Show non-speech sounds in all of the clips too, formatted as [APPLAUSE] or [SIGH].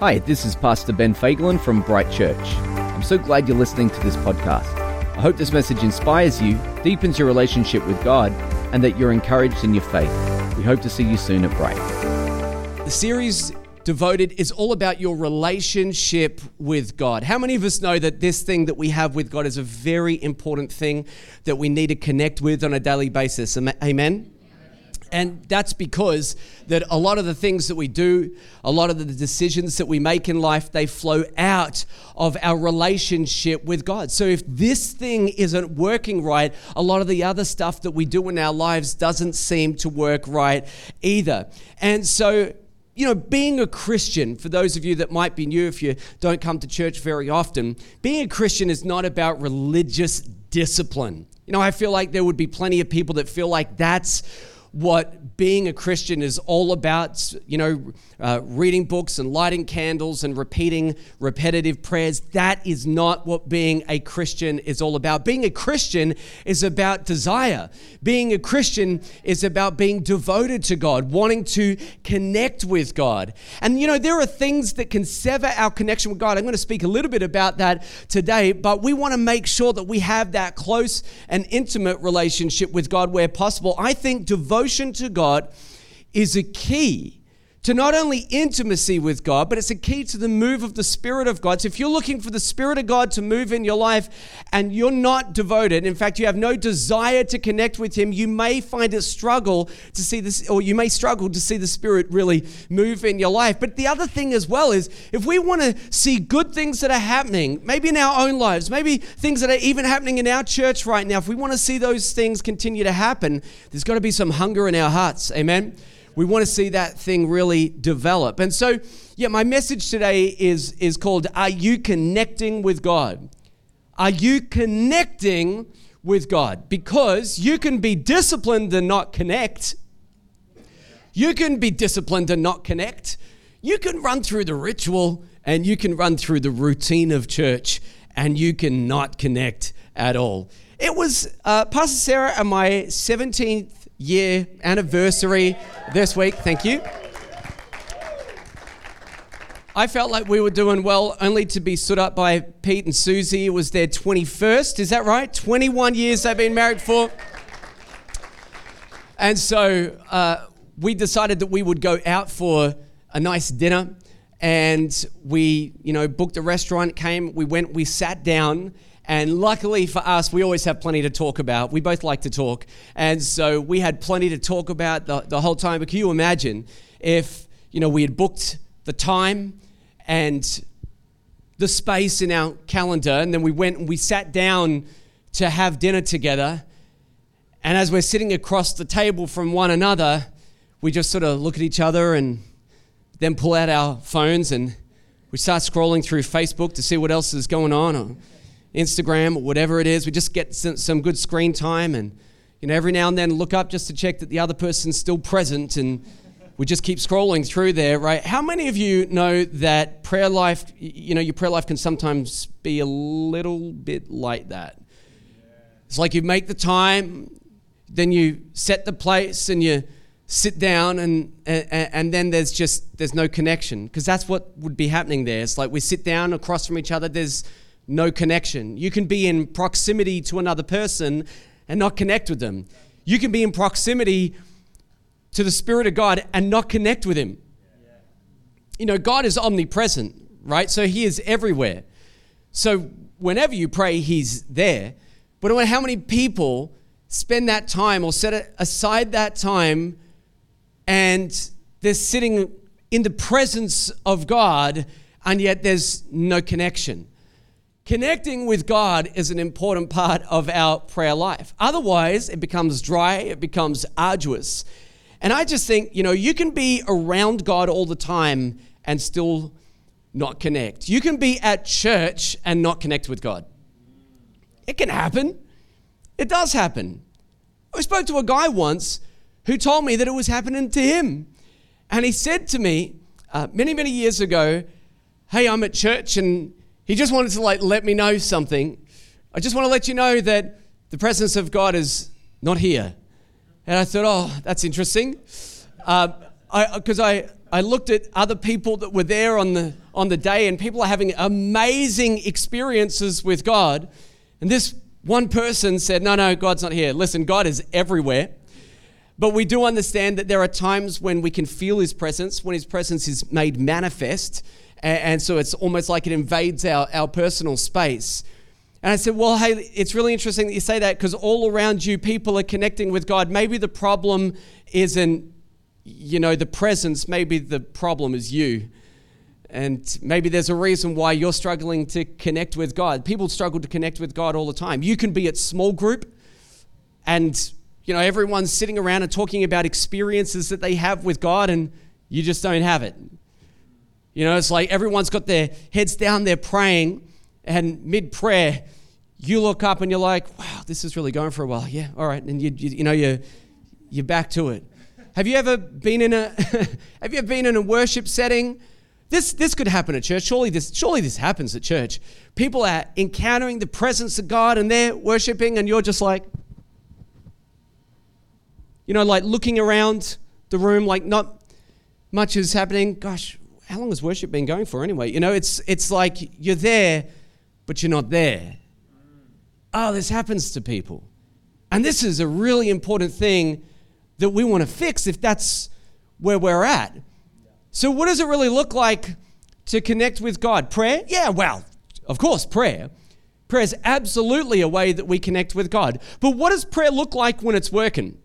Hi, this is Pastor Ben Fagelin from Bright Church. I'm so glad you're listening to this podcast. I hope this message inspires you, deepens your relationship with God, and that you're encouraged in your faith. We hope to see you soon at Bright. The series devoted is all about your relationship with God. How many of us know that this thing that we have with God is a very important thing that we need to connect with on a daily basis? Amen. And that's because that a lot of the things that we do, a lot of the decisions that we make in life, they flow out of our relationship with God. So if this thing isn't working right, a lot of the other stuff that we do in our lives doesn't seem to work right either. And so you know, being a Christian, for those of you that might be new if you don't come to church very often, being a Christian is not about religious discipline. You know, I feel like there would be plenty of people that feel like that's what being a Christian is all about, you know, uh, reading books and lighting candles and repeating repetitive prayers. That is not what being a Christian is all about. Being a Christian is about desire. Being a Christian is about being devoted to God, wanting to connect with God. And, you know, there are things that can sever our connection with God. I'm going to speak a little bit about that today, but we want to make sure that we have that close and intimate relationship with God where possible. I think devotion to God is a key to not only intimacy with God, but it's a key to the move of the Spirit of God. So if you're looking for the Spirit of God to move in your life and you're not devoted, in fact, you have no desire to connect with Him, you may find it struggle to see this, or you may struggle to see the Spirit really move in your life. But the other thing as well is if we want to see good things that are happening, maybe in our own lives, maybe things that are even happening in our church right now, if we want to see those things continue to happen, there's got to be some hunger in our hearts. Amen. We want to see that thing really develop. And so, yeah, my message today is, is called Are You Connecting with God? Are you connecting with God? Because you can be disciplined and not connect. You can be disciplined and not connect. You can run through the ritual and you can run through the routine of church and you can not connect at all. It was uh, Pastor Sarah and my 17th year anniversary this week. Thank you. I felt like we were doing well only to be stood up by Pete and Susie. It was their 21st, is that right? 21 years they've been married for. And so uh, we decided that we would go out for a nice dinner. And we, you know, booked a restaurant, came, we went, we sat down, and luckily for us, we always have plenty to talk about. We both like to talk. And so we had plenty to talk about the, the whole time. But can you imagine if, you know, we had booked the time and the space in our calendar, and then we went and we sat down to have dinner together. And as we're sitting across the table from one another, we just sort of look at each other and then pull out our phones and we start scrolling through Facebook to see what else is going on. Instagram or whatever it is. We just get some good screen time and, you know, every now and then look up just to check that the other person's still present and we just keep scrolling through there, right? How many of you know that prayer life, you know, your prayer life can sometimes be a little bit like that? It's like you make the time, then you set the place and you sit down and, and, and then there's just there's no connection because that's what would be happening there it's like we sit down across from each other there's no connection. You can be in proximity to another person and not connect with them. You can be in proximity to the Spirit of God and not connect with Him. You know, God is omnipresent, right? So He is everywhere. So whenever you pray, He's there. But I wonder how many people spend that time or set aside that time and they're sitting in the presence of God and yet there's no connection? Connecting with God is an important part of our prayer life. Otherwise, it becomes dry, it becomes arduous. And I just think, you know, you can be around God all the time and still not connect. You can be at church and not connect with God. It can happen. It does happen. I spoke to a guy once who told me that it was happening to him. And he said to me uh, many, many years ago, Hey, I'm at church and he just wanted to like let me know something. I just want to let you know that the presence of God is not here. And I thought, oh, that's interesting. Because uh, I, I, I looked at other people that were there on the, on the day, and people are having amazing experiences with God. And this one person said, No, no, God's not here. Listen, God is everywhere. But we do understand that there are times when we can feel His presence, when His presence is made manifest. And, and so it's almost like it invades our, our personal space. And I said, Well, hey, it's really interesting that you say that because all around you, people are connecting with God. Maybe the problem isn't you know, the presence, maybe the problem is you. And maybe there's a reason why you're struggling to connect with God. People struggle to connect with God all the time. You can be at small group and you know everyone's sitting around and talking about experiences that they have with God and you just don't have it. You know, it's like everyone's got their heads down, they're praying, and mid prayer, you look up and you're like, wow, this is really going for a while. Yeah, all right. And you, you, you know, you're, you're back to it. Have you ever been in a [LAUGHS] have you ever been in a worship setting? This this could happen at church. Surely this surely this happens at church. People are encountering the presence of God and they're worshiping and you're just like you know like looking around the room like not much is happening. Gosh, how long has worship been going for anyway? You know, it's it's like you're there but you're not there. Oh, this happens to people. And this is a really important thing that we want to fix if that's where we're at. So, what does it really look like to connect with God? Prayer? Yeah, well, of course, prayer. Prayer is absolutely a way that we connect with God. But what does prayer look like when it's working?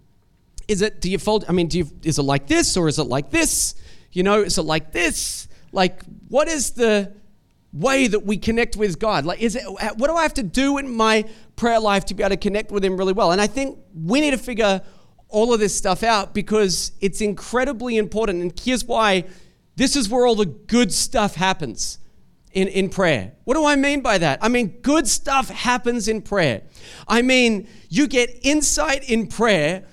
Is it, do you fold, I mean, do you, is it like this or is it like this? You know, is it like this? Like, what is the way that we connect with God? Like, is it, uh, what do I have to do in my prayer life to be able to connect with Him really well? And I think we need to figure all of this stuff out because it's incredibly important. And here's why this is where all the good stuff happens in, in prayer. What do I mean by that? I mean, good stuff happens in prayer. I mean, you get insight in prayer.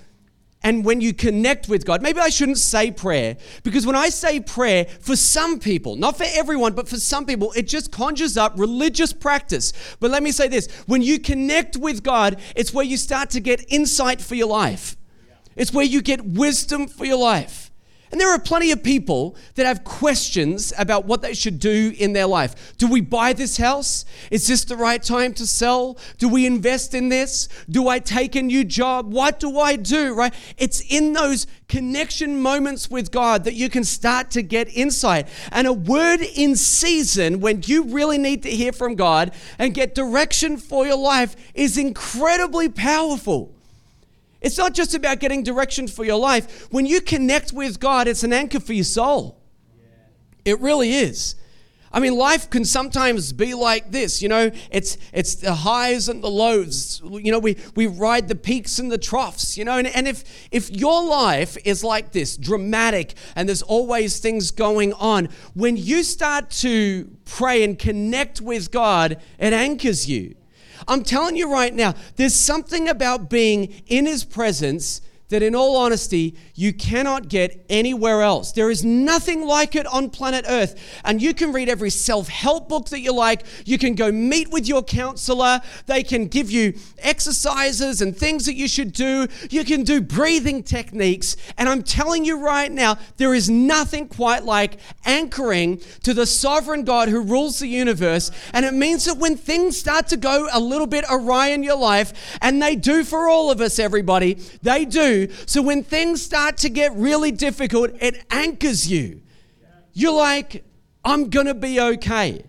And when you connect with God, maybe I shouldn't say prayer because when I say prayer, for some people, not for everyone, but for some people, it just conjures up religious practice. But let me say this when you connect with God, it's where you start to get insight for your life. It's where you get wisdom for your life. And there are plenty of people that have questions about what they should do in their life. Do we buy this house? Is this the right time to sell? Do we invest in this? Do I take a new job? What do I do? Right? It's in those connection moments with God that you can start to get insight. And a word in season when you really need to hear from God and get direction for your life is incredibly powerful. It's not just about getting direction for your life. When you connect with God, it's an anchor for your soul. It really is. I mean, life can sometimes be like this, you know, it's it's the highs and the lows. You know, we, we ride the peaks and the troughs, you know, and, and if if your life is like this, dramatic, and there's always things going on, when you start to pray and connect with God, it anchors you. I'm telling you right now, there's something about being in His presence that, in all honesty, you cannot get anywhere else. There is nothing like it on planet Earth. And you can read every self help book that you like. You can go meet with your counselor. They can give you exercises and things that you should do. You can do breathing techniques. And I'm telling you right now, there is nothing quite like anchoring to the sovereign God who rules the universe. And it means that when things start to go a little bit awry in your life, and they do for all of us, everybody, they do so when things start to get really difficult, it anchors you. You're like, I'm going to be okay.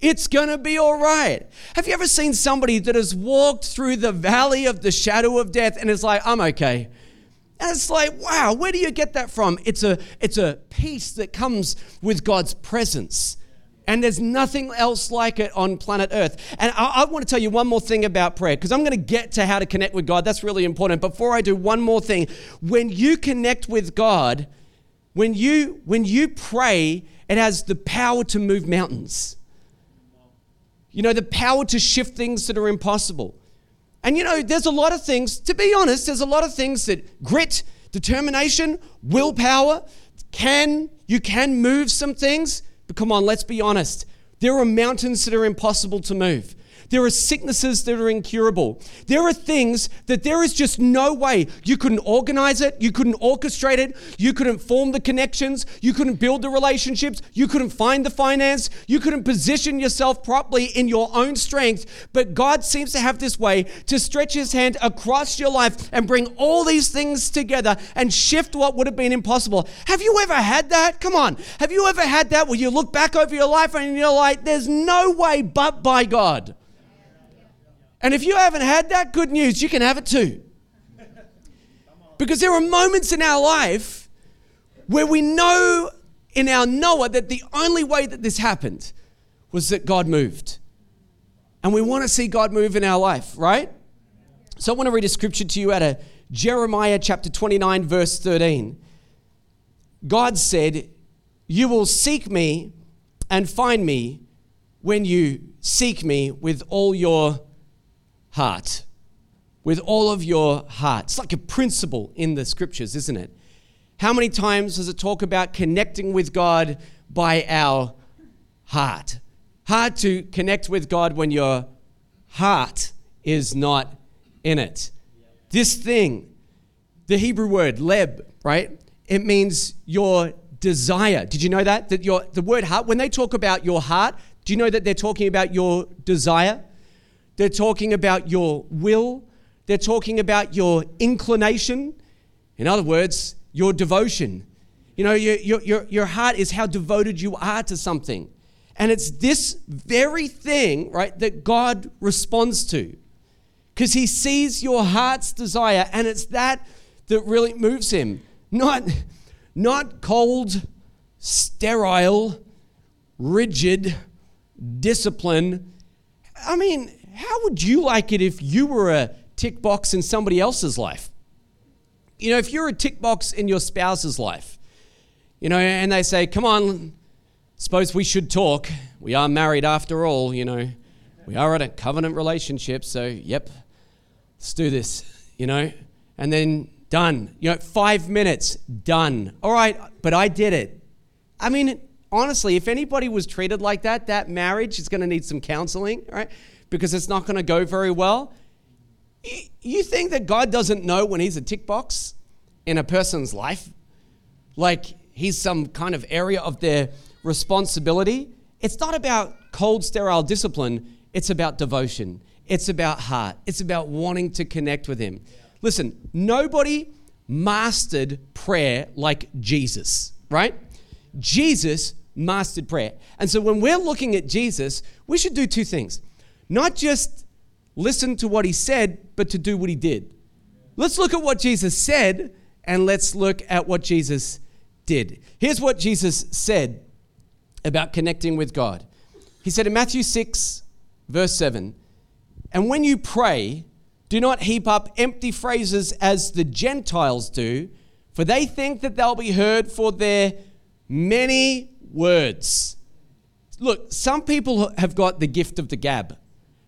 It's going to be all right. Have you ever seen somebody that has walked through the valley of the shadow of death and is like, I'm okay? And it's like, wow, where do you get that from? It's a, it's a peace that comes with God's presence. And there's nothing else like it on planet Earth. And I, I want to tell you one more thing about prayer because I'm going to get to how to connect with God. That's really important. Before I do one more thing, when you connect with God, when you when you pray, it has the power to move mountains. You know, the power to shift things that are impossible. And you know, there's a lot of things, to be honest, there's a lot of things that grit, determination, willpower can, you can move some things. But come on, let's be honest. There are mountains that are impossible to move. There are sicknesses that are incurable. There are things that there is just no way you couldn't organize it, you couldn't orchestrate it, you couldn't form the connections, you couldn't build the relationships, you couldn't find the finance, you couldn't position yourself properly in your own strength. But God seems to have this way to stretch his hand across your life and bring all these things together and shift what would have been impossible. Have you ever had that? Come on. Have you ever had that where you look back over your life and you're like, there's no way but by God? And if you haven't had that, good news, you can have it too. Because there are moments in our life where we know in our knower that the only way that this happened was that God moved. And we want to see God move in our life, right? So I want to read a scripture to you out of Jeremiah chapter 29, verse 13. God said, You will seek me and find me when you seek me with all your heart. With all of your heart. It's like a principle in the scriptures, isn't it? How many times does it talk about connecting with God by our heart? Hard to connect with God when your heart is not in it. This thing, the Hebrew word leb, right? It means your desire. Did you know that? That your the word heart, when they talk about your heart, do you know that they're talking about your desire? They're talking about your will. They're talking about your inclination. In other words, your devotion. You know, your, your, your, your heart is how devoted you are to something. And it's this very thing, right, that God responds to. Because he sees your heart's desire, and it's that that really moves him. Not, not cold, sterile, rigid discipline. I mean, how would you like it if you were a tick box in somebody else's life? You know, if you're a tick box in your spouse's life, you know, and they say, come on, suppose we should talk. We are married after all, you know. We are in a covenant relationship, so yep, let's do this, you know. And then done. You know, five minutes, done. All right, but I did it. I mean, honestly, if anybody was treated like that, that marriage is going to need some counseling, right? Because it's not going to go very well. You think that God doesn't know when He's a tick box in a person's life? Like He's some kind of area of their responsibility? It's not about cold, sterile discipline, it's about devotion. It's about heart. It's about wanting to connect with Him. Listen, nobody mastered prayer like Jesus, right? Jesus mastered prayer. And so when we're looking at Jesus, we should do two things not just listen to what he said, but to do what he did. Let's look at what Jesus said and let's look at what Jesus did. Here's what Jesus said about connecting with God. He said in Matthew 6, verse 7, And when you pray, do not heap up empty phrases as the Gentiles do, for they think that they'll be heard for their many words. Look, some people have got the gift of the gab.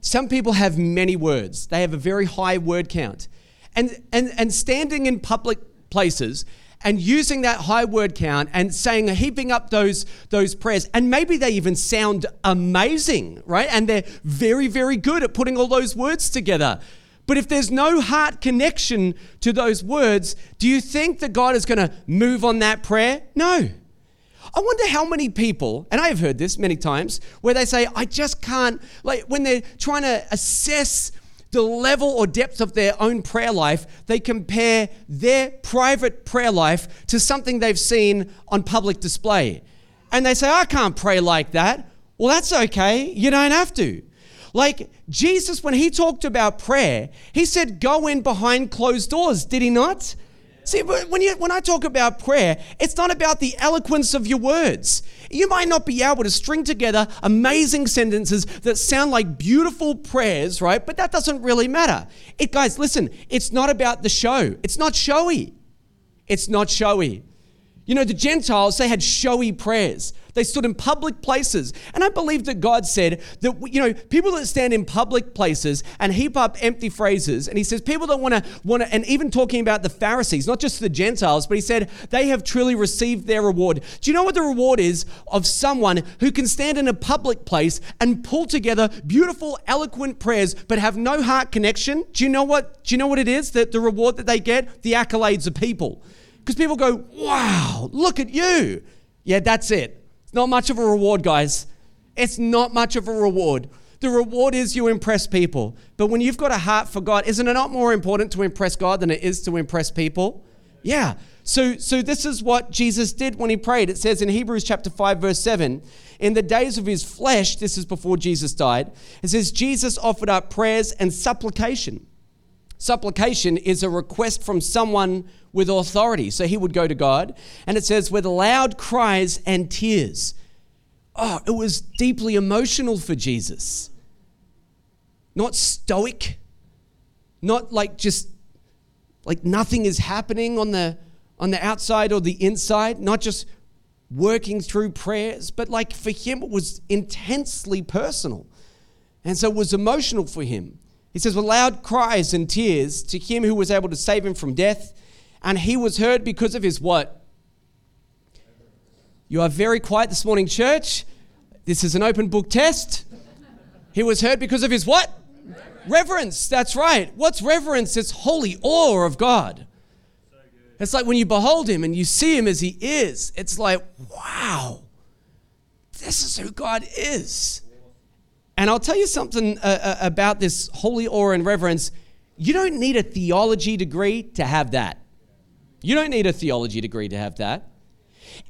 Some people have many words, they have a very high word count. And, and, and standing in public places and using that high word count and saying, heaping up those, those prayers, and maybe they even sound amazing, right? And they're very, very good at putting all those words together. But if there's no heart connection to those words, do you think that God is going to move on that prayer? No. I wonder how many people, and I have heard this many times, where they say, I just can't, like when they're trying to assess the level or depth of their own prayer life, they compare their private prayer life to something they've seen on public display. And they say, I can't pray like that. Well, that's okay. You don't have to. Like Jesus, when he talked about prayer, he said, Go in behind closed doors, did he not? See, when, you, when I talk about prayer, it's not about the eloquence of your words. You might not be able to string together amazing sentences that sound like beautiful prayers, right? But that doesn't really matter. It, guys, listen, it's not about the show. It's not showy. It's not showy. You know, the Gentiles, they had showy prayers. They stood in public places. And I believe that God said that, you know, people that stand in public places and heap up empty phrases, and He says people don't want to, want to, and even talking about the Pharisees, not just the Gentiles, but He said they have truly received their reward. Do you know what the reward is of someone who can stand in a public place and pull together beautiful, eloquent prayers, but have no heart connection? Do you know what, do you know what it is? That the reward that they get? The accolades of people. Because people go, wow, look at you. Yeah, that's it. It's not much of a reward, guys. It's not much of a reward. The reward is you impress people. But when you've got a heart for God, isn't it not more important to impress God than it is to impress people? Yeah. So, so this is what Jesus did when he prayed. It says in Hebrews chapter 5, verse 7, in the days of his flesh, this is before Jesus died, it says, Jesus offered up prayers and supplication. Supplication is a request from someone with authority. So he would go to God, and it says, with loud cries and tears. Oh, it was deeply emotional for Jesus. Not stoic, not like just like nothing is happening on the on the outside or the inside, not just working through prayers, but like for him it was intensely personal. And so it was emotional for him. He says, with loud cries and tears to him who was able to save him from death and he was heard because of his what? You are very quiet this morning, church. This is an open book test. He was heard because of his what? Reverence. That's right. What's reverence? It's holy awe of God. It's like when you behold him and you see him as he is, it's like, wow, this is who God is. And I'll tell you something uh, uh about this holy awe and reverence. You don't need a theology degree to have that. You don't need a theology degree to have that.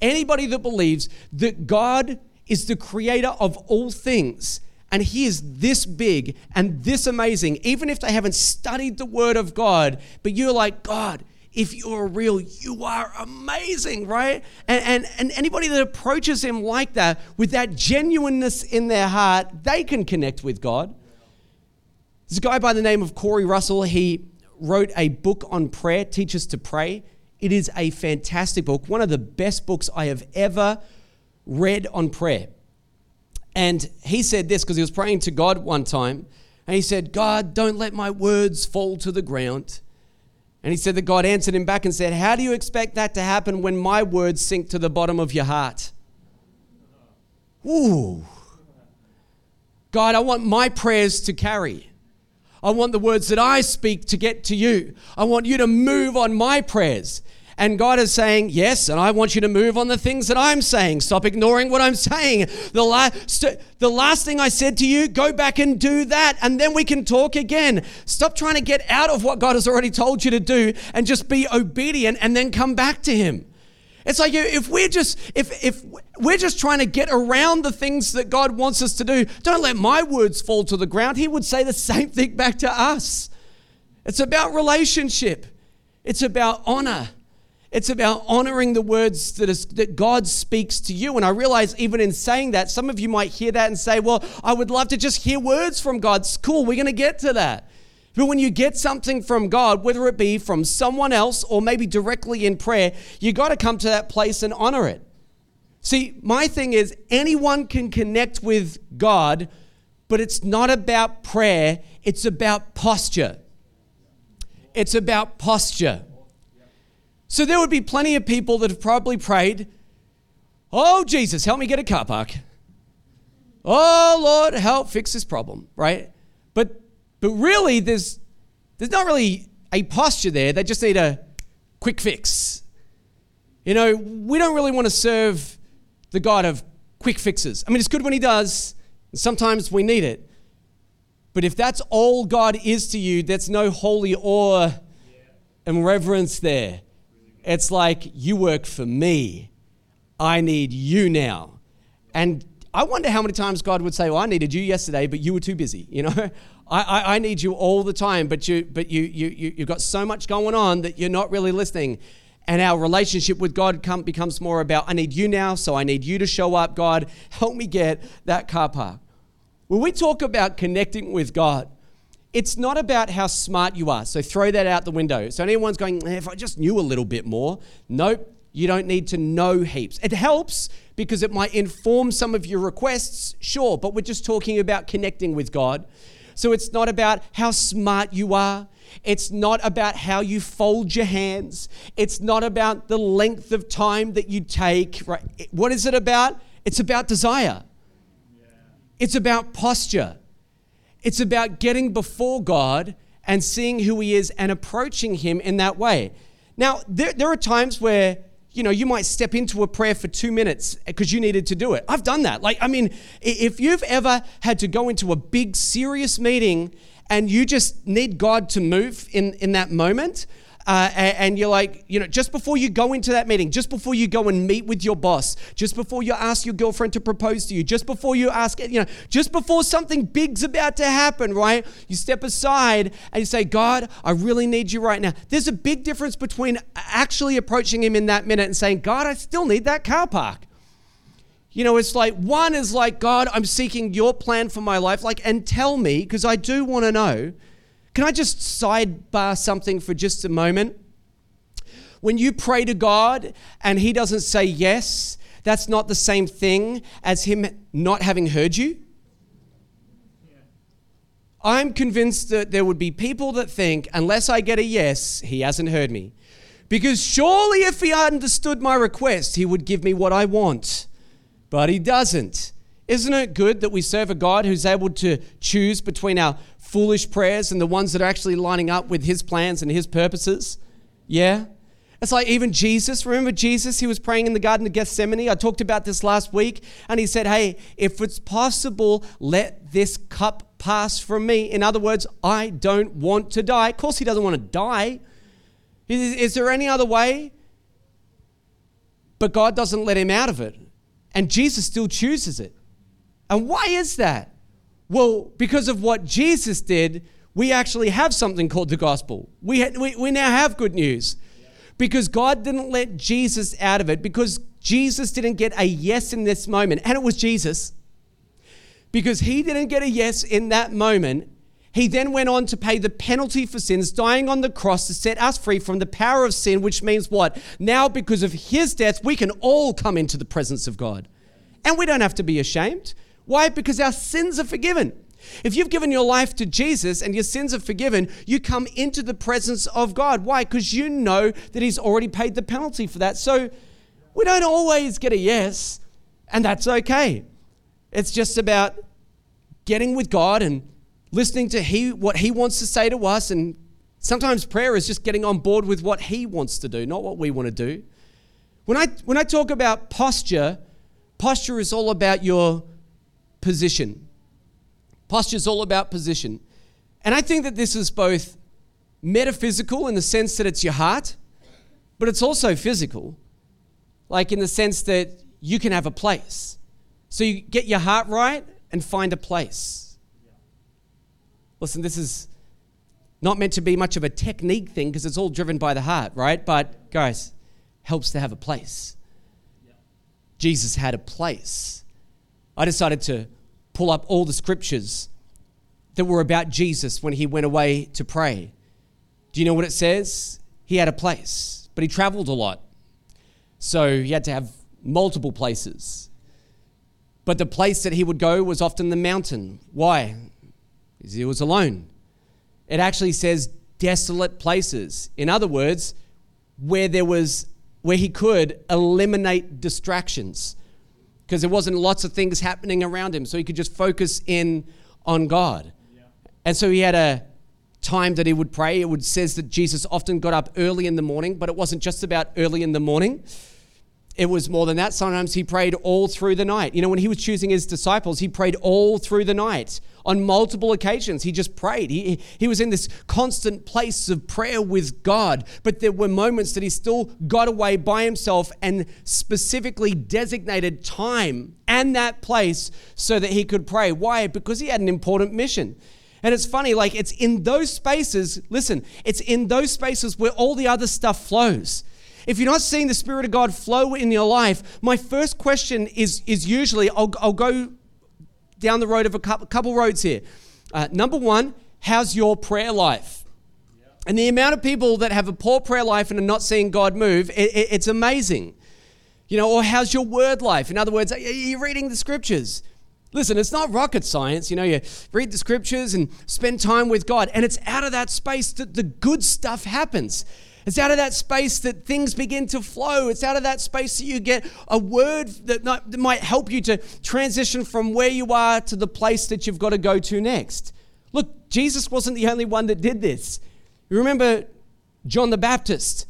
Anybody that believes that God is the creator of all things and he is this big and this amazing, even if they haven't studied the word of God, but you're like, God, if you're real, you are amazing, right? And, and, and anybody that approaches him like that, with that genuineness in their heart, they can connect with God. There's a guy by the name of Corey Russell. He wrote a book on prayer, Teach Us to Pray. It is a fantastic book, one of the best books I have ever read on prayer. And he said this because he was praying to God one time. And he said, God, don't let my words fall to the ground. And he said that God answered him back and said, How do you expect that to happen when my words sink to the bottom of your heart? Ooh. God, I want my prayers to carry. I want the words that I speak to get to you. I want you to move on my prayers. And God is saying, Yes, and I want you to move on the things that I'm saying. Stop ignoring what I'm [LAUGHS] saying. The, the last thing I said to you, go back and do that, and then we can talk again. Stop trying to get out of what God has already told you to do and just be obedient and then come back to Him. It's like if we're just if if we're just trying to get around the things that God wants us to do, don't let my words fall to the ground. He would say the same thing back to us. It's about relationship. It's about honor. It's about honoring the words that, is, that God speaks to you. And I realize, even in saying that, some of you might hear that and say, Well, I would love to just hear words from God. It's cool, we're going to get to that. But when you get something from God, whether it be from someone else or maybe directly in prayer, you got to come to that place and honor it. See, my thing is anyone can connect with God, but it's not about prayer, it's about posture. It's about posture. So there would be plenty of people that have probably prayed, Oh, Jesus, help me get a car park. Oh, Lord, help fix this problem, right? But but really, there's there's not really a posture there. They just need a quick fix. You know, we don't really want to serve the God of quick fixes. I mean, it's good when He does, sometimes we need it. But if that's all God is to you, that's no holy awe and reverence there. It's like, you work for me. I need you now. And I wonder how many times God would say, Well, I needed you yesterday, but you were too busy. You know, [LAUGHS] I, I, I, need you all the time, but, you, but you, you, you, you've got so much going on that you're not really listening. And our relationship with God come, becomes more about, I need you now, so I need you to show up. God, help me get that car park. When we talk about connecting with God, it's not about how smart you are. So throw that out the window. So anyone's going, eh, if I just knew a little bit more. Nope. You don't need to know heaps. It helps because it might inform some of your requests, sure, but we're just talking about connecting with God. So it's not about how smart you are. It's not about how you fold your hands. It's not about the length of time that you take. Right? What is it about? It's about desire. It's about posture. It's about getting before God and seeing who He is and approaching Him in that way. Now, there, there are times where you know, you might step into a prayer for two minutes because you needed to do it. I've done that. Like, I mean, if you've ever had to go into a big, serious meeting and you just need God to move in, in that moment, uh, and you're like, you know, just before you go into that meeting, just before you go and meet with your boss, just before you ask your girlfriend to propose to you, just before you ask, you know, just before something big's about to happen, right? You step aside and you say, God, I really need you right now. There's a big difference between actually approaching Him in that minute and saying, God, I still need that car park. You know, it's like one is like, God, I'm seeking your plan for my life. Like, and tell me, because I do want to know. Can I just sidebar something for just a moment? When you pray to God and He doesn't say yes, that's not the same thing as Him not having heard you. I'm convinced that there would be people that think, unless I get a yes, He hasn't heard me. Because surely if He understood my request, He would give me what I want. But He doesn't. Isn't it good that we serve a God who's able to choose between our foolish prayers and the ones that are actually lining up with his plans and his purposes. Yeah? It's like even Jesus. Remember Jesus? He was praying in the Garden of Gethsemane. I talked about this last week. And he said, Hey, if it's possible, let this cup pass from me. In other words, I don't want to die. Of course, he doesn't want to die. Is, is there any other way? But God doesn't let him out of it. And Jesus still chooses it. And why is that? Well, because of what Jesus did, we actually have something called the gospel. We, ha- we, we now have good news. Because God didn't let Jesus out of it, because Jesus didn't get a yes in this moment, and it was Jesus. Because he didn't get a yes in that moment, he then went on to pay the penalty for sins, dying on the cross to set us free from the power of sin, which means what? Now, because of his death, we can all come into the presence of God. And we don't have to be ashamed. Why? Because our sins are forgiven. If you've given your life to Jesus and your sins are forgiven, you come into the presence of God. Why? Because you know that He's already paid the penalty for that. So we don't always get a yes, and that's okay. It's just about getting with God and listening to he, what He wants to say to us. And sometimes prayer is just getting on board with what He wants to do, not what we want to do. When I, when I talk about posture, posture is all about your position. Posture is all about position. And I think that this is both metaphysical in the sense that it's your heart, but it's also physical, like in the sense that you can have a place. So you get your heart right and find a place. Listen, this is not meant to be much of a technique thing because it's all driven by the heart, right? But guys, helps to have a place. Jesus had a place. I decided to pull up all the scriptures that were about Jesus when he went away to pray. Do you know what it says? He had a place, but he traveled a lot. So he had to have multiple places. But the place that he would go was often the mountain. Why? Because he was alone. It actually says desolate places. In other words, where there was where he could eliminate distractions because there wasn't lots of things happening around him. So he could just focus in on God. Yeah. And so he had a time that he would pray. It would says that Jesus often got up early in the morning, but it wasn't just about early in the morning it was more than that. Sometimes he prayed all through the night. You know, when he was choosing his disciples, he prayed all through the night. On multiple occasions, he just prayed. He, he was in this constant place of prayer with God. But there were moments that he still got away by himself and specifically designated time and that place so that he could pray. Why? Because he had an important mission. And it's funny, like it's in those spaces, listen, it's in those spaces where all the other stuff flows. If you're not seeing the Spirit of God flow in your life, my first question is, is usually I'll, I'll go down the road of a couple, couple roads here. Uh, number one, how's your prayer life? And the amount of people that have a poor prayer life and are not seeing God move, it, it, it's amazing. You know, or how's your word life? In other words, are you reading the scriptures? Listen, it's not rocket science. You know, you read the scriptures and spend time with God, and it's out of that space that the good stuff happens. It's out of that space that things begin to flow. It's out of that space that you get a word that might help you to transition from where you are to the place that you've got to go to next. Look, Jesus wasn't the only one that did this. You remember John the Baptist?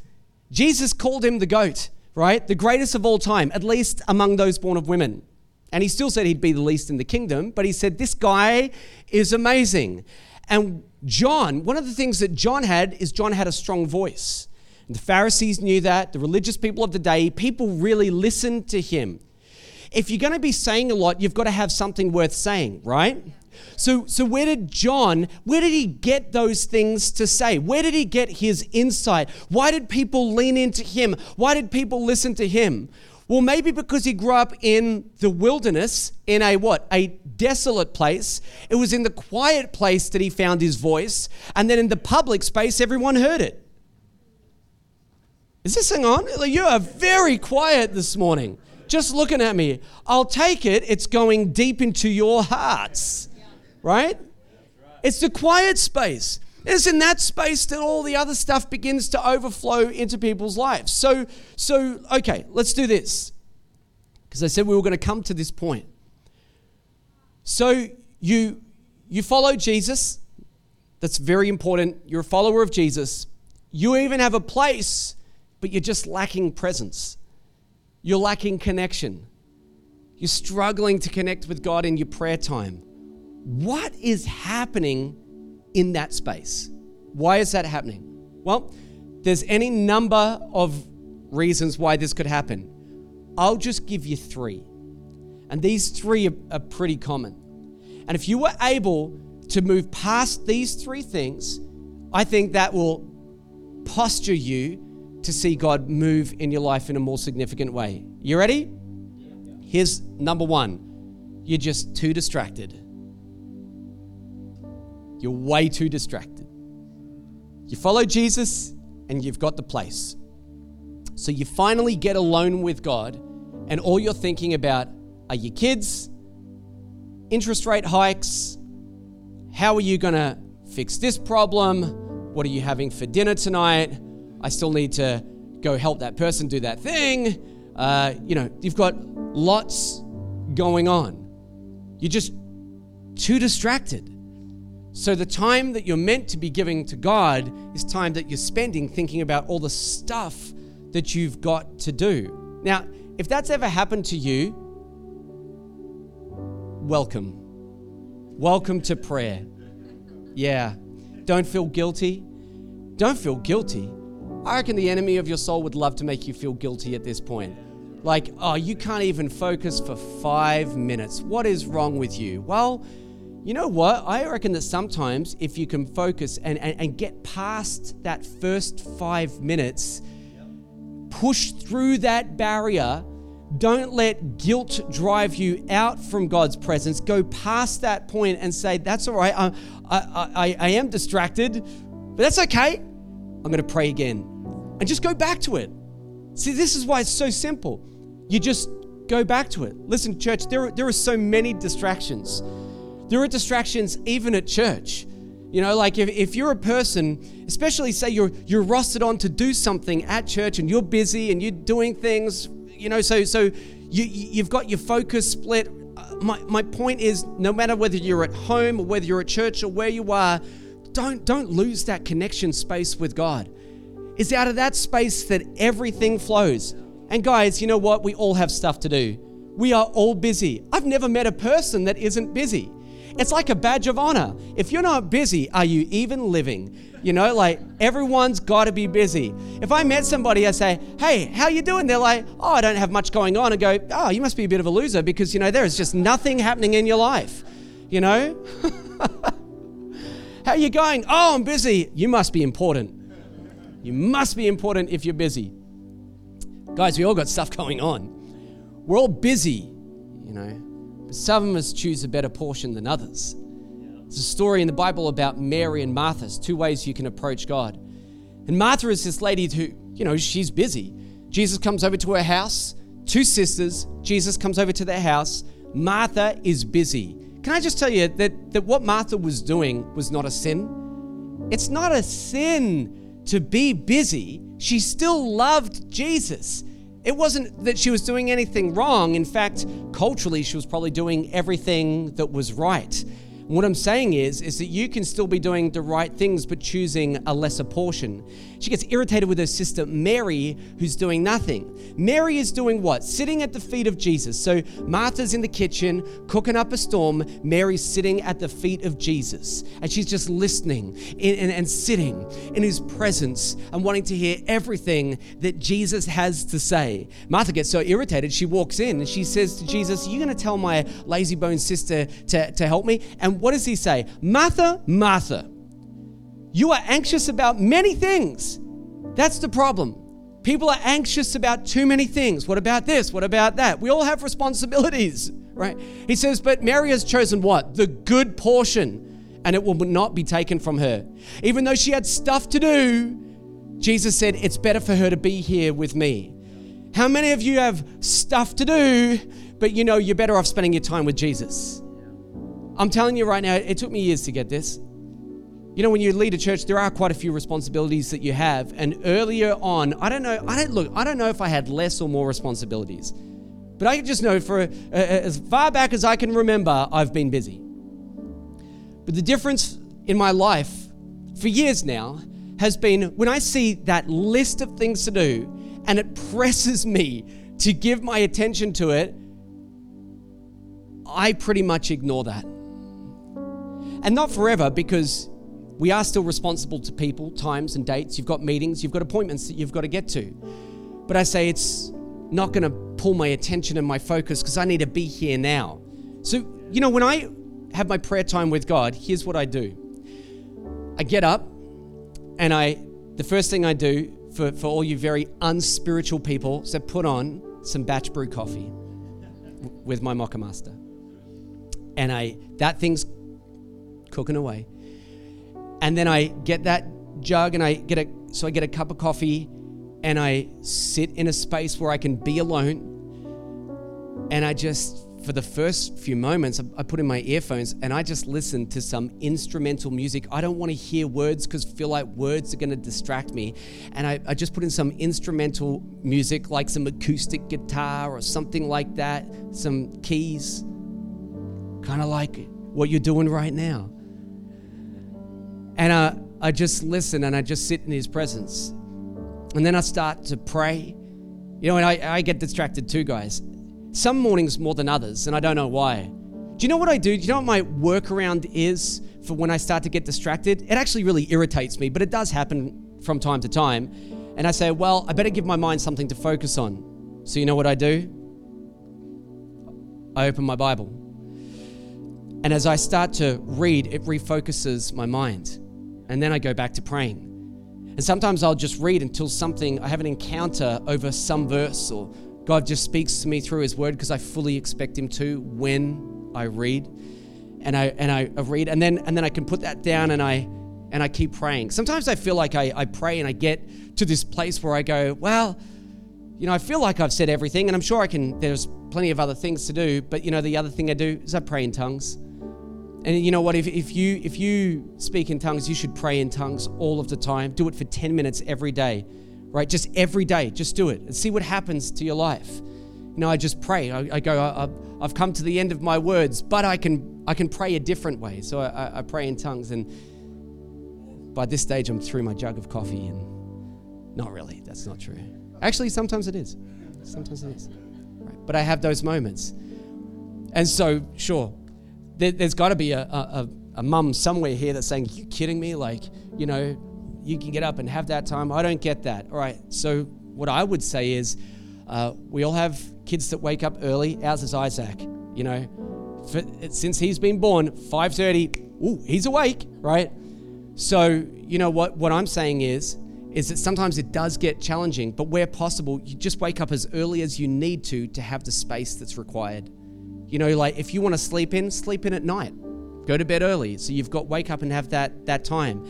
Jesus called him the goat, right? The greatest of all time, at least among those born of women. And he still said he'd be the least in the kingdom, but he said, This guy is amazing. And John, one of the things that John had is John had a strong voice. And the Pharisees knew that, the religious people of the day, people really listened to him. If you're going to be saying a lot, you've got to have something worth saying, right? So, so where did John, where did he get those things to say? Where did he get his insight? Why did people lean into him? Why did people listen to him? Well, maybe because he grew up in the wilderness, in a what? A desolate place. It was in the quiet place that he found his voice, and then in the public space, everyone heard it. Is this thing on? You are very quiet this morning. Just looking at me. I'll take it. It's going deep into your hearts. Right? It's the quiet space. It's in that space that all the other stuff begins to overflow into people's lives. So, so okay, let's do this. Because I said we were going to come to this point. So you you follow Jesus. That's very important. You're a follower of Jesus. You even have a place, but you're just lacking presence. You're lacking connection. You're struggling to connect with God in your prayer time. What is happening in that space. Why is that happening? Well, there's any number of reasons why this could happen. I'll just give you three. And these three are, are pretty common. And if you were able to move past these three things, I think that will posture you to see God move in your life in a more significant way. You ready? Here's number one you're just too distracted. You're way too distracted. You follow Jesus and you've got the place. So you finally get alone with God, and all you're thinking about are your kids, interest rate hikes, how are you going to fix this problem? What are you having for dinner tonight? I still need to go help that person do that thing. Uh, you know, you've got lots going on. You're just too distracted. So, the time that you're meant to be giving to God is time that you're spending thinking about all the stuff that you've got to do. Now, if that's ever happened to you, welcome. Welcome to prayer. Yeah. Don't feel guilty. Don't feel guilty. I reckon the enemy of your soul would love to make you feel guilty at this point. Like, oh, you can't even focus for five minutes. What is wrong with you? Well, you know what? I reckon that sometimes if you can focus and, and, and get past that first five minutes, push through that barrier, don't let guilt drive you out from God's presence. Go past that point and say, That's all right. I, I, I, I am distracted, but that's okay. I'm going to pray again. And just go back to it. See, this is why it's so simple. You just go back to it. Listen, church, there, there are so many distractions. There are distractions even at church. You know, like if, if you're a person, especially say you're you're rostered on to do something at church and you're busy and you're doing things, you know, so so you you've got your focus split. Uh, my, my point is no matter whether you're at home or whether you're at church or where you are, don't don't lose that connection space with God. It's out of that space that everything flows. And guys, you know what? We all have stuff to do. We are all busy. I've never met a person that isn't busy. It's like a badge of honor. If you're not busy, are you even living? You know, like everyone's got to be busy. If I met somebody, I say, "Hey, how you doing?" They're like, "Oh, I don't have much going on." I go, "Oh, you must be a bit of a loser because you know there is just nothing happening in your life." You know? [LAUGHS] how you going? "Oh, I'm busy." You must be important. You must be important if you're busy. Guys, we all got stuff [LAUGHS] going on. We're all busy, you know. Some of us choose a better portion than others. There's a story in the Bible about Mary and Martha. It's two ways you can approach God. And Martha is this lady who, you know, she's busy. Jesus comes over to her house, two sisters, Jesus comes over to their house. Martha is busy. Can I just tell you that, that what Martha was doing was not a sin? It's not a sin to be busy. She still loved Jesus. It wasn't that she was doing anything wrong. In fact, culturally, she was probably doing everything that was right. What I'm saying is, is that you can still be doing the right things, but choosing a lesser portion. She gets irritated with her sister Mary, who's doing nothing. Mary is doing what? Sitting at the feet of Jesus. So Martha's in the kitchen, cooking up a storm. Mary's sitting at the feet of Jesus. And she's just listening and, and, and sitting in his presence and wanting to hear everything that Jesus has to say. Martha gets so irritated, she walks in and she says to Jesus, You're you going to tell my lazy bone sister to, to help me? And what does he say? Martha, Martha. You are anxious about many things. That's the problem. People are anxious about too many things. What about this? What about that? We all have responsibilities, [LAUGHS] right? He says, but Mary has chosen what? The good portion, and it will not be taken from her. Even though she had stuff to do, Jesus said, it's better for her to be here with me. How many of you have stuff to do, but you know you're better off spending your time with Jesus? I'm telling you right now, it took me years to get this. You know, when you lead a church, there are quite a few responsibilities that you have. And earlier on, I don't know, I don't look, I don't know if I had less or more responsibilities. But I just know for uh, as far back as I can remember, I've been busy. But the difference in my life for years now has been when I see that list of things to do and it presses [LAUGHS] me to give my attention to it, I pretty much ignore that. And not forever, because we are still responsible to people, times and dates. You've got meetings, you've got appointments that you've got to get to. But I say it's not going to pull my attention and my focus because I need to be here now. So, you know, when I have my prayer time with God, here's what I do I get up and I, the first thing I do for, for all you very unspiritual people is I put on some batch brew coffee with my Moccamaster. And I, that thing's cooking away. And then I get that jug and I get a so I get a cup of coffee and I sit in a space where I can be alone. And I just for the first few moments, I put in my earphones and I just listen to some instrumental music. I don't want to hear words because feel like words are going to distract me. And I, I, just put in some instrumental music, like some acoustic guitar or something like that, some keys, kind of like what you're doing right now. And I, I just listen and I just sit in his presence. And then I start to pray. You know, and I, I get distracted too, guys. Some mornings more than others, and I don't know why. Do you know what I do? Do you know what my workaround is for when I start to get distracted? It actually really irritates me, but it does happen from time to time. And I say, well, I better give my mind something to focus on. So you know what I do? I open my Bible. And as I start to read, it refocuses my mind. And then I go back to praying. And sometimes I'll just read until something, I have an encounter over some verse, or God just speaks to me through His Word because I fully expect Him to when I read. And I and I read, and then and then I can put that down and I and I keep praying. Sometimes I feel like I, I pray and I get to this place where I go, well, you know, I feel like I've said everything, and I'm sure I can, there's plenty of other things to do, but you know, the other thing I do is I pray in tongues. And you know what? If, if you if you speak in tongues, you should pray in tongues all of the time. Do it for 10 minutes every day, right? Just every day. Just do it and see what happens to your life. You know, I just pray. I, I go. I, have come to the end of my words, but I can I can pray a different way. So I, I pray in tongues, and by this stage, I'm through my jug of coffee, and not really. That's not true. Actually, sometimes it is. Sometimes it is. Right. But I have those moments, and so sure there, has got to be a, a, a mum somewhere here that's saying, You kidding me? Like, you know, you can get up and have that time. I don't get that. All right. So, what I would say is, uh, we all have kids that wake up early. Ours is Isaac. You know, for, since he's been born, 5:30. Ooh, he's awake, right? So, you know what? What I'm saying is, is that sometimes it does get challenging, but where possible, you just wake up as early as you need to to have the space that's required. You know, like if you want to sleep in, sleep in at night. Go to bed early. So you've got wake up and have that that time.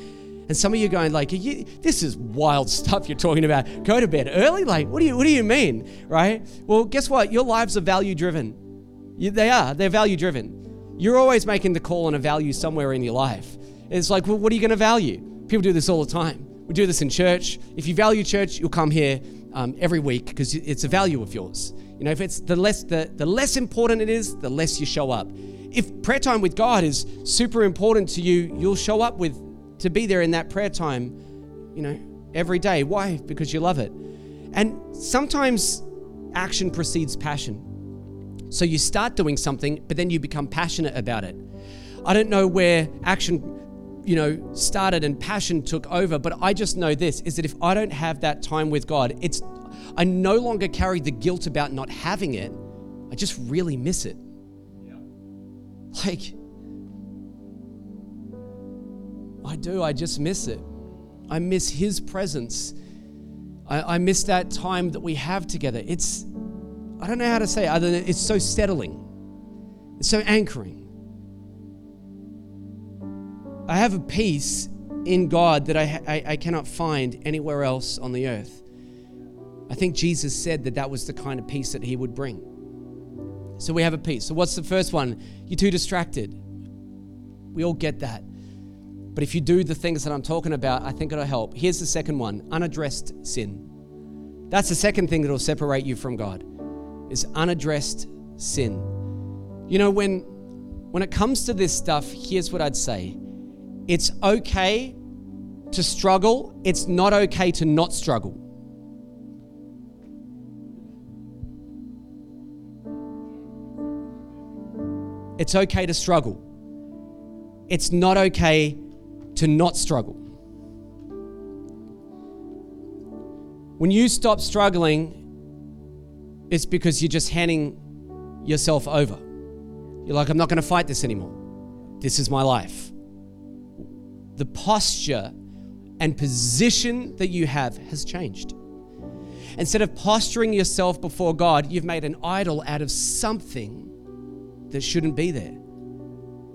And some of you are going like, you, "This is wild [LAUGHS] stuff you're talking about. Go to bed early? Like, what do you what do you mean, right?" Well, guess what? Your lives are value driven. they are. They're value driven. You're always making the call on a value somewhere in your life. It's like, well, what are you going to value? People do this all the time. We do this in church. If you value church, you'll come here um, every week because it's a value of yours. You know, if it's the less the, the less important it is, the less you show up. If prayer time with God is super important to you, you'll show up with to be there in that prayer time, you know, every day. Why? Because you love it. And sometimes action precedes passion. So you start doing something, but then you become passionate about it. I don't know where action you know started and passion took over but i just know this is that if i don't have that time with god it's i no longer carry the guilt about not having it i just really miss it yeah. like I do. I just miss it. I miss His presence. I, I miss that time that we have together. It's, I don't know how to say it other than it's so settling, it's so anchoring. I have a peace in God that I, I, I cannot find anywhere else on the earth. Think Jesus said that that was the kind of peace that He would bring. So we have a peace. So, what's the first one? You're too distracted. We all get that. But if you do the things that I'm talking about, I think it'll help. Here's the second one unaddressed sin. That's the second thing that'll separate you from God is unaddressed sin. You know, when when it comes to this stuff, here's what I'd say. It's okay to struggle, it's not okay to not struggle. It's okay to struggle. It's not okay to not struggle. When you stop struggling, it's because you're just handing yourself over. You're like, I'm not going to fight this anymore. This is my life. The posture and position that you have has changed. Instead of posturing yourself before God, you've made an idol out of something that shouldn't be there.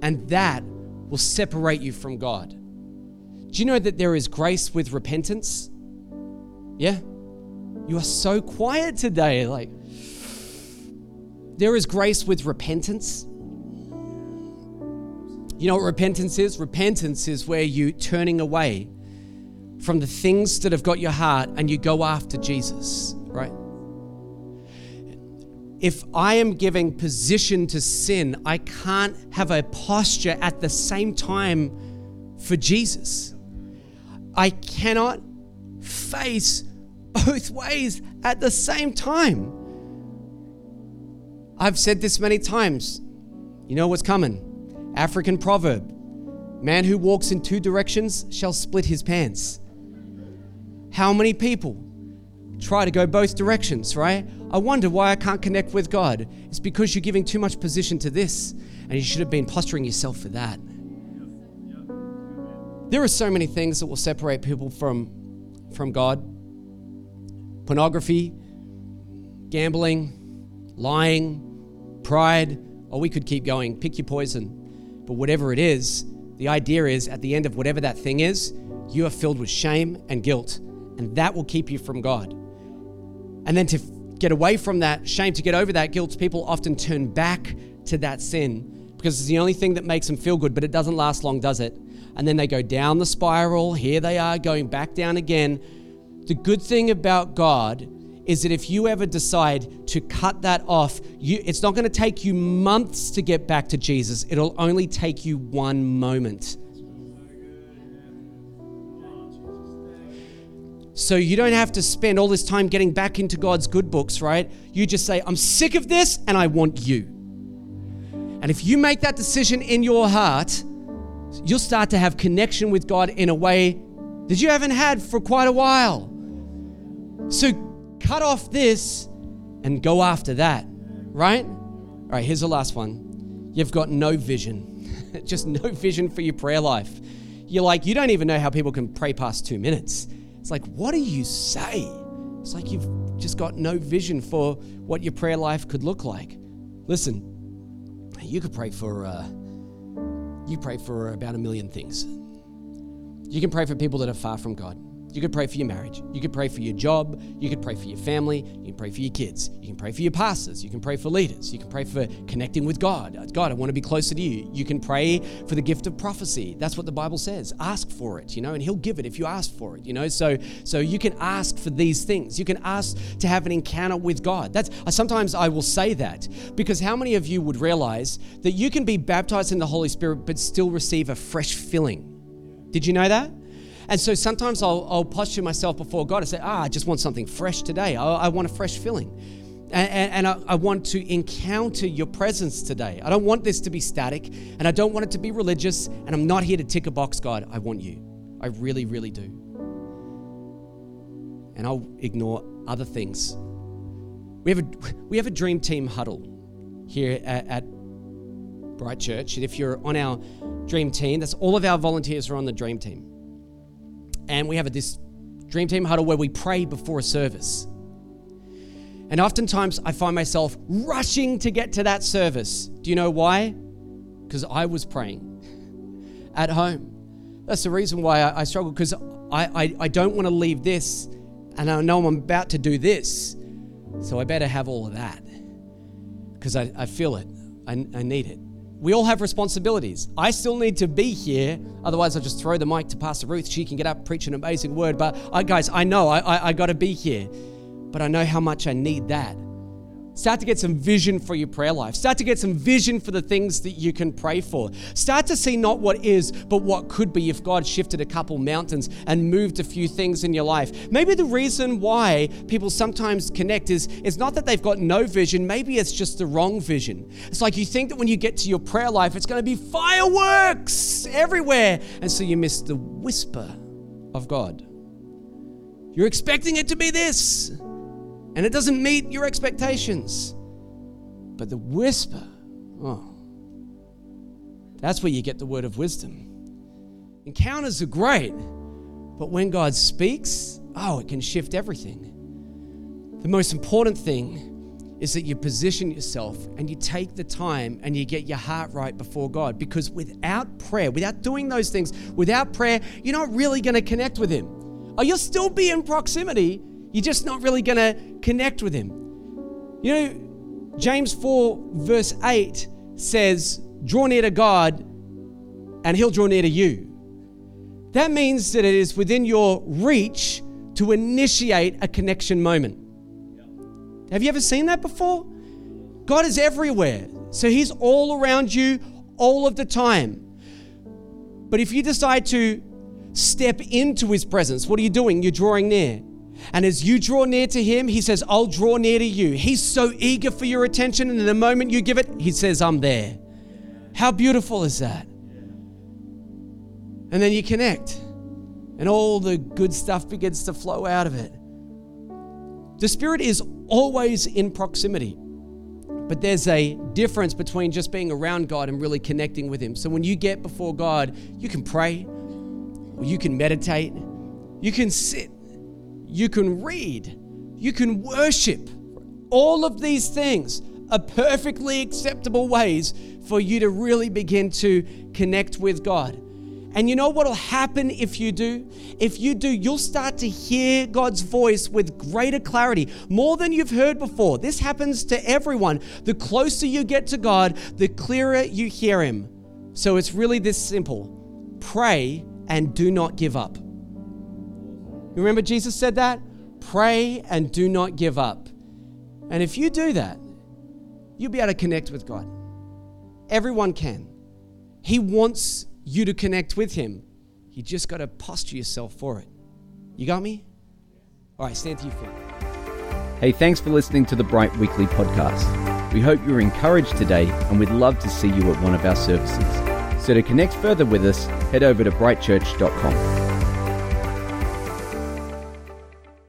And that will separate you from God. Do you know that there is grace with repentance? Yeah? You are so quiet today. Like, there is grace with repentance. You know what repentance is? Repentance is where you turning away from the things that have got your heart and you go after Jesus? If I am giving position to sin, I can't have a posture at the same time for Jesus. I cannot face both ways at the same time. I've said this many times. You know what's coming? African proverb Man who walks in two directions shall split his pants. How many people try to go both directions, right? I wonder why I can't connect with God. It's because you're giving too much position to this, and you should have been posturing yourself for that. There are so many things that will separate people from, from God pornography, gambling, lying, pride. Or we could keep going. Pick your poison. But whatever it is, the idea is at the end of whatever that thing is, you are filled with shame and guilt, and that will keep you from God. And then to get away from that shame, to get over that guilt, people often turn back to that sin because it's the only thing that makes them feel good, but it doesn't last long, does it? and then they go down the spiral. Here they are going back down again. The good thing about God is that if you ever decide to cut that off, you, it's not going to take you months to get back to Jesus. It'll only take you one moment. So you don't have to spend all this time getting back into God's good books, right? You just say, I'm sick of this and I want you. And if you make that decision in your heart, you'll start to have connection with God in a way that you haven't had for quite a while. So cut off this and go after that, right? All right, here's the last one. You've got no vision, [LAUGHS] just no vision for your prayer life. You're like, you don't even know how people can pray past two minutes. It's like, what do you say? It's like you've just got no vision for what your prayer life could look like. Listen, you could pray for. Uh, you pray for about a million things. You can pray for people that are far from God. You could pray for your marriage. You could pray for your job. You could pray for your family. You can pray for your kids. You can pray for your pastors. You can pray for leaders. You can pray for connecting with God. Uh, God, I want to be closer to you. You can pray for the gift of prophecy. That's what the Bible says. Ask for it, you know, and He'll give it if you ask for it, you know. So, so you can ask for these things. You can ask to have an encounter with God. That's uh, sometimes I will say that because how many of you would realize that you can be baptized in the Holy Spirit but still receive a fresh filling? Did you know that? And so sometimes I'll, I'll posture myself before God and say, ah, I just want something fresh today. I, I want a fresh filling. And, and, and I, I, want to encounter your presence today. I don't want this to be static and I don't want it to be religious. And I'm not here to tick a box, God. I want you. I really, really do. And I'll ignore other things. We have a, we have a dream team huddle here at, at Bright Church. And if you're on our dream team, that's all of our volunteers are on the dream team and we have this Dream Team huddle where we pray before a service. And oftentimes I find myself rushing to get to that service. Do you know why? Because I was praying [LAUGHS] at home. That's the reason why I, struggle, because I, I, I don't want to leave this and I know I'm about to do this. So I better have all of that because I, I feel it. I, I need it. We all have responsibilities. I still need to be here. Otherwise, I'll just throw the mic to Pastor Ruth. She can get up, preach an amazing word. But I, guys, I know I, I, I got to be here. But I know how much I need that. Start to get some vision for your prayer life. Start to get some vision for the things that you can pray for. Start to see not what is, but what could be if God shifted a couple mountains and moved a few things in your life. Maybe the reason why people sometimes connect is, is not that they've got no vision, maybe it's just the wrong vision. It's like you think that when you get to your prayer life, it's going to be fireworks everywhere. And so you miss the whisper of God. You're expecting it to be this and it doesn't meet your expectations. But the whisper, oh, that's where you get the word of wisdom. Encounters are great, but when God speaks, oh, it can shift everything. The most important thing is that you position yourself and you take the time and you get your heart right before God. Because without prayer, without doing those things, without prayer, you're not really going to connect with Him. Oh, you'll still be in proximity, you're just not really going to connect with Him. You know, James 4, verse 8 says, Draw near to God, and He'll draw near to you. That means that it is within your reach to initiate a connection moment. Have you ever seen that before? God is everywhere. So He's all around you all of the time. But if you decide to step into His presence, what are you doing? You're drawing near. And as you draw near to him, he says, I'll draw near to you. He's so eager for your attention. And the moment you give it, he says, I'm there. How beautiful is that? And then you connect, and all the good stuff begins to flow out of it. The Spirit is always in proximity, but there's a difference between just being around God and really connecting with Him. So when you get before God, you can pray, or you can meditate, you can sit you can read, you can worship. All of these things are perfectly acceptable ways for you to really begin to connect with God. And you know what will happen if you do? If you do, you'll start to hear God's voice with greater clarity, more than you've heard before. This happens to everyone. The closer you get to God, the clearer you hear Him. So it's really this simple pray and do not give up. You remember Jesus said that? Pray and do not give up. And if you do that, you'll be able to connect with God. Everyone can. He wants you to connect with Him. You just got to posture yourself for it. You got me? All right, stand to your feet. Hey, thanks for listening to the Bright Weekly podcast. We hope you're encouraged today and we'd love to see you at one of our services. So to connect further with us, head over to brightchurch.com.